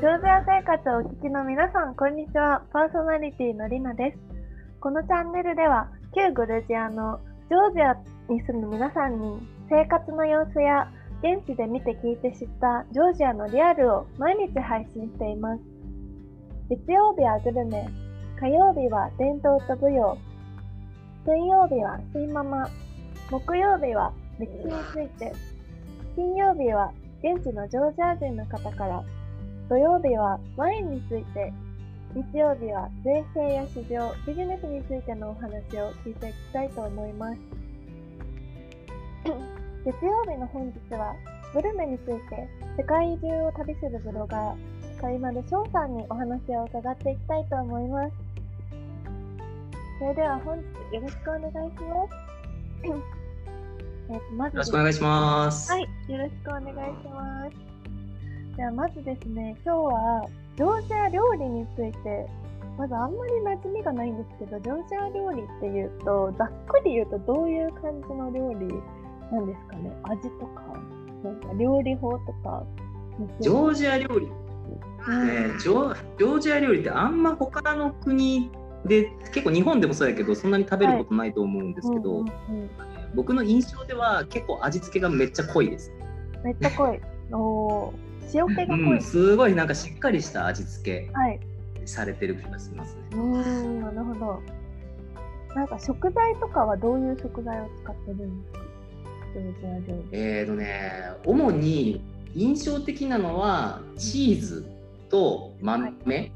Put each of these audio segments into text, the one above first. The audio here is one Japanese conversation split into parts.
ジョージア生活をお聞きの皆さん、こんにちは。パーソナリティのりなです。このチャンネルでは、旧グルジアのジョージアに住む皆さんに、生活の様子や現地で見て聞いて知ったジョージアのリアルを毎日配信しています。月曜日はグルメ、火曜日は伝統と舞踊、水曜日は新ママ、木曜日は歴史について、金曜日は現地のジョージア人の方から土曜日はワインについて、日曜日は税制や市場、ビジネスについてのお話を聞いていきたいと思います。月曜日の本日は、グルメについて世界中を旅するブロガー、カイマル翔さんにお話を伺っていきたいと思います。それでは本日よろしくお願いします。えとまずよろしくお願いします。はい、よろしくお願いします。じゃあまずですね、今日はジョージア料理について、まずあんまり馴染みがないんですけど、ジョージア料理っていうと、ざっくり言うとどういう感じの料理なんですかね？味とか、なんか料理法とか。ジョージア料理、うん、ジョジョージア料理ってあんま他の国で結構日本でもそうやけどそんなに食べることないと思うんですけど、僕の印象では結構味付けがめっちゃ濃いです。めっちゃ濃い。お塩気が濃い、うん、すごいなんかしっかりした味付けされてる気がしますね。うんなるほど。なんか食材とかはどういう食材を使ってるんですか？えーとね主に印象的なのはチーズと豆、はい、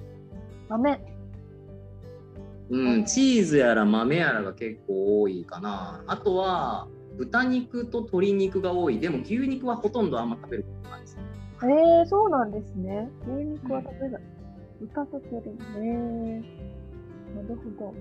豆。うん、チーズやら豆やらが結構多いかな。あとは豚肉と鶏肉が多い。でも牛肉はほとんどあんま食べることないですえー、そうなんですね。牛肉は食べない。豚と鶏ね。なるほど。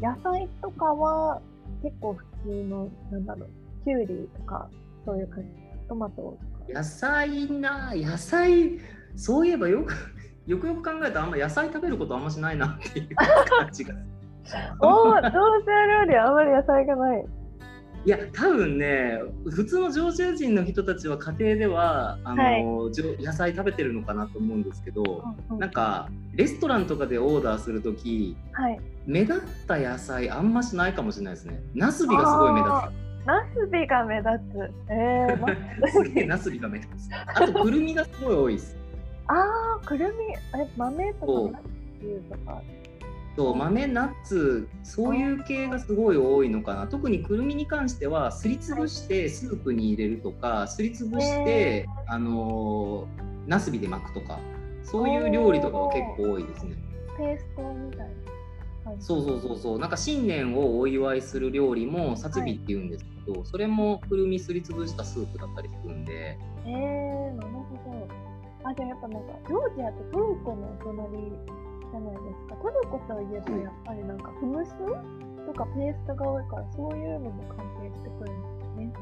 野菜とかは結構普通の、なんだろう、きゅうりとか、そういう感じ。トマトとか。野菜な、野菜、そういえばよく、よくよく考えたらあんま野菜食べることあんましないなっていう感じが。おお、どうせ料理あんまり野菜がない。いや多分ね普通のジョージア人の人たちは家庭ではあの、はい、野菜食べてるのかなと思うんですけど、うんうん、なんかレストランとかでオーダーする時、はい、目立った野菜あんましないかもしれないですね。ナスビがすごい目立つ。ナスビが目立つ。えー、すげえナスビが目立つ。あとくるみがすごい多いです。ああくるみえ豆とかそう豆ナッツそういう系がすごい多いのかな。特にくるみに関してはすりつぶしてスープに入れるとかすりつぶしてあのなすびで巻くとかそういう料理とかは結構多いですね。ペーストみたいなそうそうそうそう。なんか新年をお祝いする料理もさつびっていうんですけど、はい、それもくるみすりつぶしたスープだったりするんで。へえー、なるほど。あじゃあやっぱなんかジョージアとトルコのお隣じゃないですか。トルコといえばやっぱりなんかフムスとかペーストが多いからそういうのも関係してくるんですね。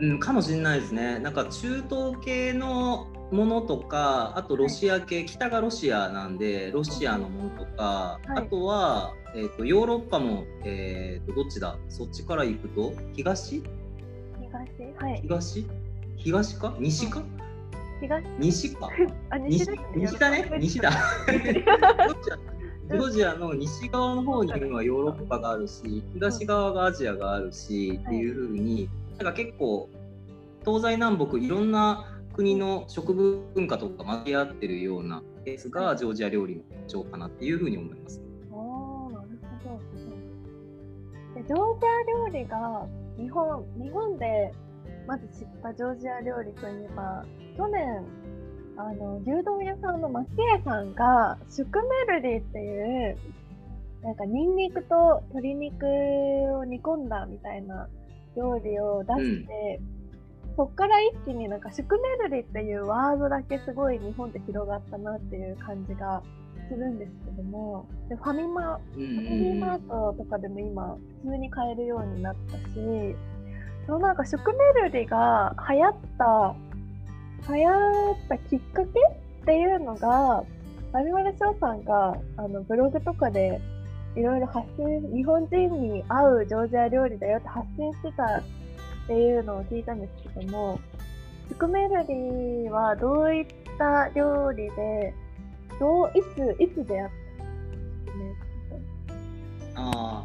うん、かもしれないですね。なんか中東系のものとか、あとロシア系、はい、北がロシアなんで、ロシアのものとか、はい、あとは、えーと、ヨーロッパも、えーと、どっちだ？そっちから行くと？東？東？はい。東？東か？西か、うん東西か。あ西西だね。西だ。ジョー。ジアの西側の方にはヨーロッパがあるし東側がアジアがあるし、っていうふうになんか結構東西南北いろんな国の食文化とか混じ合ってるようなケースがジョージア料理の特徴かなっていうふうに思います。あなるほど。でジョージア料理が日本日本でまず知ったジョージア料理といえば去年あの牛丼屋さんのマキエさんがシュクメルリっていうなんかニンニクと鶏肉を煮込んだみたいな料理を出して、うん、そっから一気になんかシュクメルリっていうワードだけすごい日本で広がったなっていう感じがするんですけどもでファミマ、ファミマートとかでも今普通に買えるようになったしそのなん。かシュクメルリが流行った流行ったきっかけっていうのが、アニマルショーさんがあのブログとかでいろいろ発信、日本人に合うジョージア料理だよって発信してたっていうのを聞いたんですけども、シュクメルリはどういっした料理で、どう、いつ、いつ出会ったね？ああ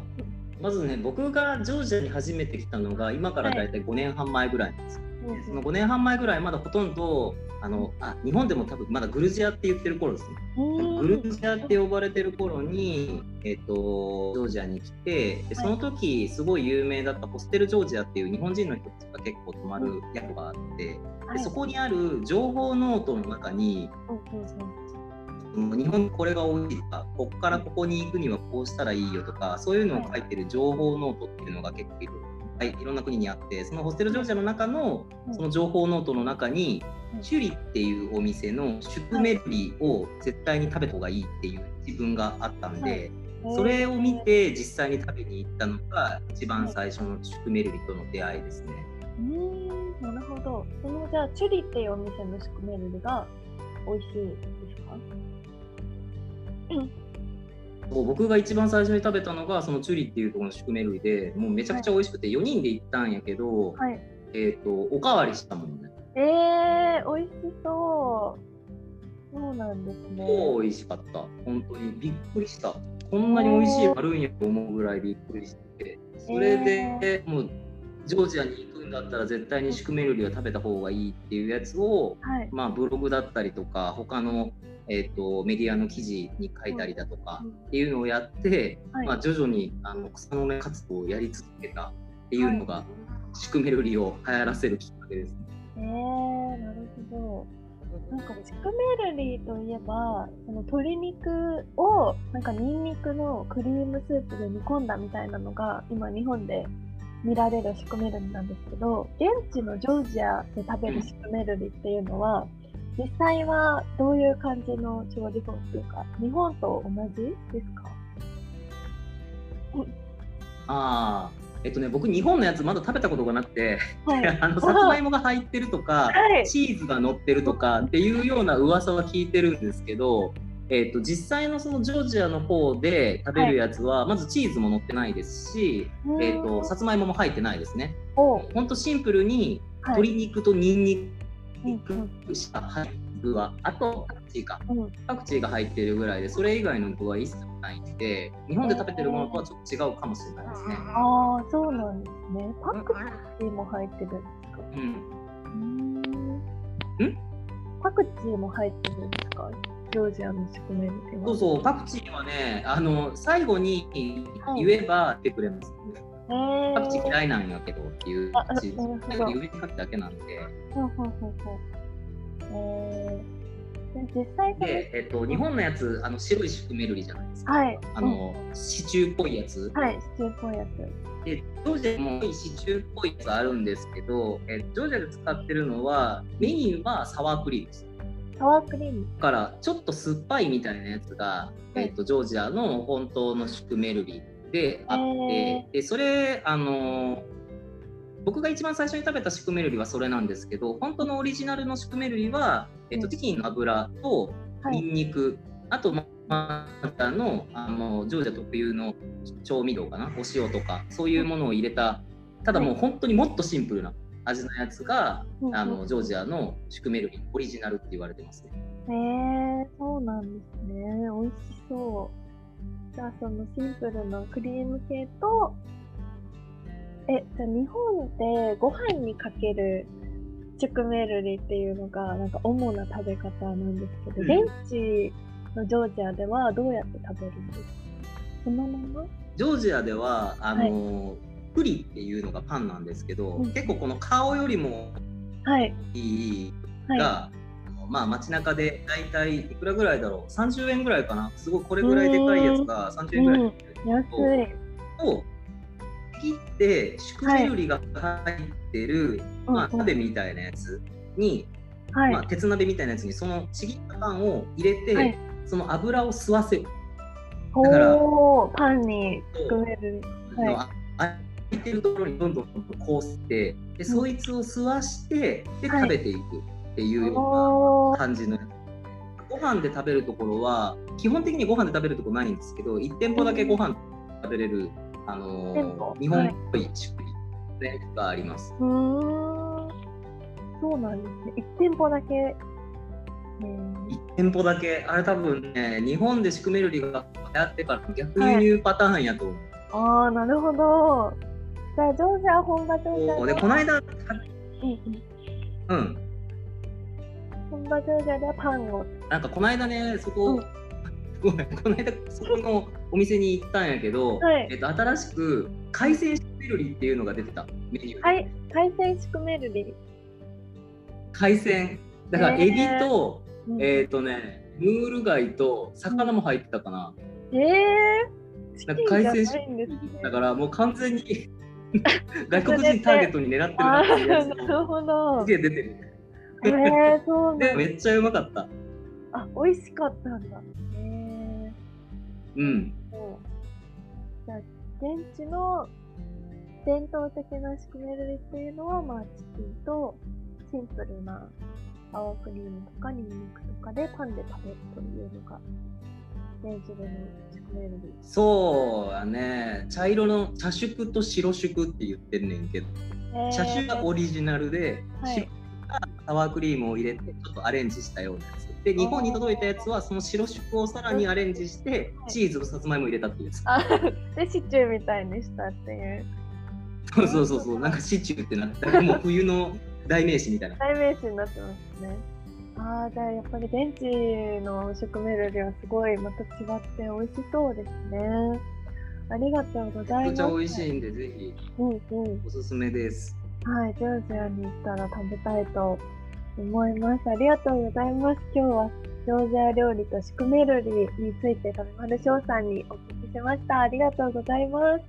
まずね僕がジョージアに初めて来たのが今から大体5年半前ぐらいなんですよ。でその5年半前ぐらいまだほとんどあのあ日本でも多分まだグルジアって言ってる頃ですね。グルジアって呼ばれてる頃に、えっと、ジョージアに来てでその時すごい有名だったホステルジョージアっていう日本人の人たちが結構泊まる宿があってでそこにある情報ノートの中に日本これが多いとかここからここに行くにはこうしたらいいよとかそういうのを書いてる情報ノートっていうのが結構いる、はい、いろんな国にあってそのホステルジョージアの中のその情報ノートの中に、チュリっていうお店のシュクメルリを絶対に食べた方がいいっていう自分があったんで、それを見て実際に食べに行ったのが一番最初のシュクメルリとの出会いですね。うんなるほど。そのじゃあチュリっていうお店のシュクメルリが美味しいですか？僕が一番最初に食べたのがそのチュリっていうところのシュクメルリでもうめちゃくちゃ美味しくて、4人で行ったんやけど、はい、えっ、とおかわりしたもんね。えー、美味しそう。そうなんですね。美味しかった。本当にびっくりした。こんなに美味しいあるんやと思うぐらいびっくりして、それで、もうジョージアにんだったら絶対にシュクメルリは食べた方がいいっていうやつを、はい。まあブログだったりとか他のえー、とメディアの記事に書いたりだとかっていうのをやって、はいまあ、徐々にあの草の根活動をやり続けたっていうのが、シュクメルリを流行らせるきっかけですね。えー、なるほど。なんかシュクメルリといえば、その鶏肉をなんかニンニクのクリームスープで煮込んだみたいなのが今日本で見られるシュクメルリなんですけど、現地のジョージアで食べるシュクメルリっていうのは、実際はどういう感じの調理法っていうか、日本と同じですか？ああえっとね僕日本のやつまだ食べたことがなくて、はい。あのさつまいもが入ってるとか、はい。チーズが乗ってるとかっていうような噂は聞いてるんですけど、えっと実際のそのジョージアの方で食べるやつは、まずチーズも乗ってないですし、えっとさつまいもも入ってないですね。お。ほんとシンプルにはい。鶏肉とニンニうんクしか入ってるは、あとパクチーか。うん。うん。パクチーが入ってるぐらいでそれ以外の具は一切ないんで日本で食べてるものとはちょっと違うかもしれないですね。ああ、そうなんですね。パクチーも入ってる。ん。ですかうん。うーん？パクチーも入ってるんですか？ジョージアのシュクメルリは。そうそうパクチーはねあの最後に言えば言ってくれます、えー、パクチー嫌いなんやけどっていう最後に上にかけただけなんで。ほうほうほうほう。え実際で、えっと、日本のやつあの白いシュクメルリじゃないですか、はい。あのシチューっぽいやつ。うん、はい、シチューっぽいやつ。でジョージアもシチューっぽいやつあるんですけど、えジョージアで使ってるのはメニューはサワークリームですサワークリーム。だからちょっと酸っぱいみたいなやつが、えー、とジョージアの本当のシュクメルリであって、へでそれあのー僕が一番最初に食べたシュクメルリはそれなんですけど本当のオリジナルのシュクメルリは、えーうんとチキンの油とはい。ニンニク、あとまたのあのジョージア特有の調味料かなお塩とかそういうものを入れたただもう本当にもっとシンプルな味のやつが、うんあのジョージアのシュクメルリオリジナルって言われてますね。へえー、そうなんですね。美味しそう。じゃあそのシンプルなクリーム系と、え、じゃあ日本でご飯にかけるチュクメルリっていうのがなんか主な食べ方なんですけど、うん現地のジョージアではどうやって食べるんですか？そのまま？ジョージアではあの、プリっていうのがパンなんですけど、うん結構この顔よりもはい。いいはい。が、まあ街中でだいたいいくらぐらいだろう？30円ぐらいかな？すごいこれぐらいでかいやつが30円ぐらいで売ってる安い。を切ってシュクメルリが入ってる、まあ、うんうん鍋みたいなやつに、はい。まあ、鉄鍋みたいなやつにそのちぎったパンを入れて、はいその油を吸わせる、だからパンに。はいいてるところにどんどんこうしてでそいつを吸わしてではい。食べていくっていうような。感じの。やつご飯で食べるところは基本的にご飯で食べるところないんですけど1店舗だけご飯食べれる、あの日本っぽい仕組みのやつがあります。そうなんですね。1店舗だけ。1店舗だけ。あれ多分ね日本でシュクメルリが流行ってから逆輸入パターンやと思う、ああなるほどじゃあジョージア本場ジョージアそうでこの間うん本場ジョージアではパンを。なんかこの間ねそこ、うん。ごめんこの間そこのお店に行ったんやけど、はい。えっと、新しく海鮮シュクメルリっていうのが出てた。メニューで、はい。海鮮シュクメルリ海鮮。だからエビと、うん。えっ、とねムール貝と魚も入ってたかな、ええなんか海鮮チキンじゃないんですね。だからもう完全に 外国人ターゲットに狙ってるなあっていすげえ出てる。えー、そうでめっちゃうまかった。あ美味しかったんだ。えうん。ー、そう。じゃあ現地の伝統的なシュクメルリっていうのはまあチキンとシンプルな青クリームとかニンニクとかでパンで食べるというのがそうやね。茶色の茶色と白色って言ってんねんけど。えー。茶種がオリジナルで、はい。白がサワークリームを入れてちょっとアレンジしたようなやつ。で日本に届いたやつはその白色をさらにアレンジしてはい。チーズとさつまいも入れたっていうやつ。あ でシチューみたいにしたっていう。そうそうそうそう。なんかシチューってなってもう冬の代名詞みたいな。代名詞になってますね。ああ、じゃあやっぱり現地のシュクメルリはすごいまた違って美味しそうですね。ありがとうございます。めちゃくちゃ美味しいんでぜひうんうん。おすすめですはい、ジョージアに行ったら食べたいと思います。ありがとうございます。今日はジョージア料理とシュクメルリについて食べまる翔さんにお聞きしました。ありがとうございます。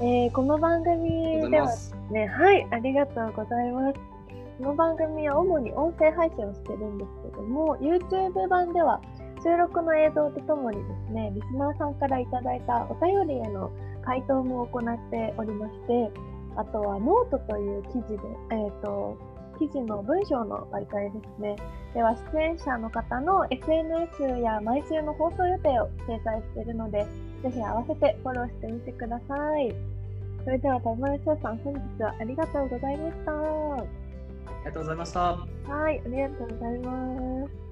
えーこの番組ではますね、はい、ありがとうございます。この番組は主に音声配信をしてるんですけども、YouTube 版では収録の映像とともにですね、リスナーさんからいただいたお便りへの回答も行っておりまして、あとはノートという記事で、えっ、と、記事の文章の媒体ですね。では、出演者の方の SNS や毎週の放送予定を掲載しているので、ぜひ合わせてフォローしてみてください。それでは、田村翔さん、本日はありがとうございました。ありがとうございましたはい、ありがとうございます。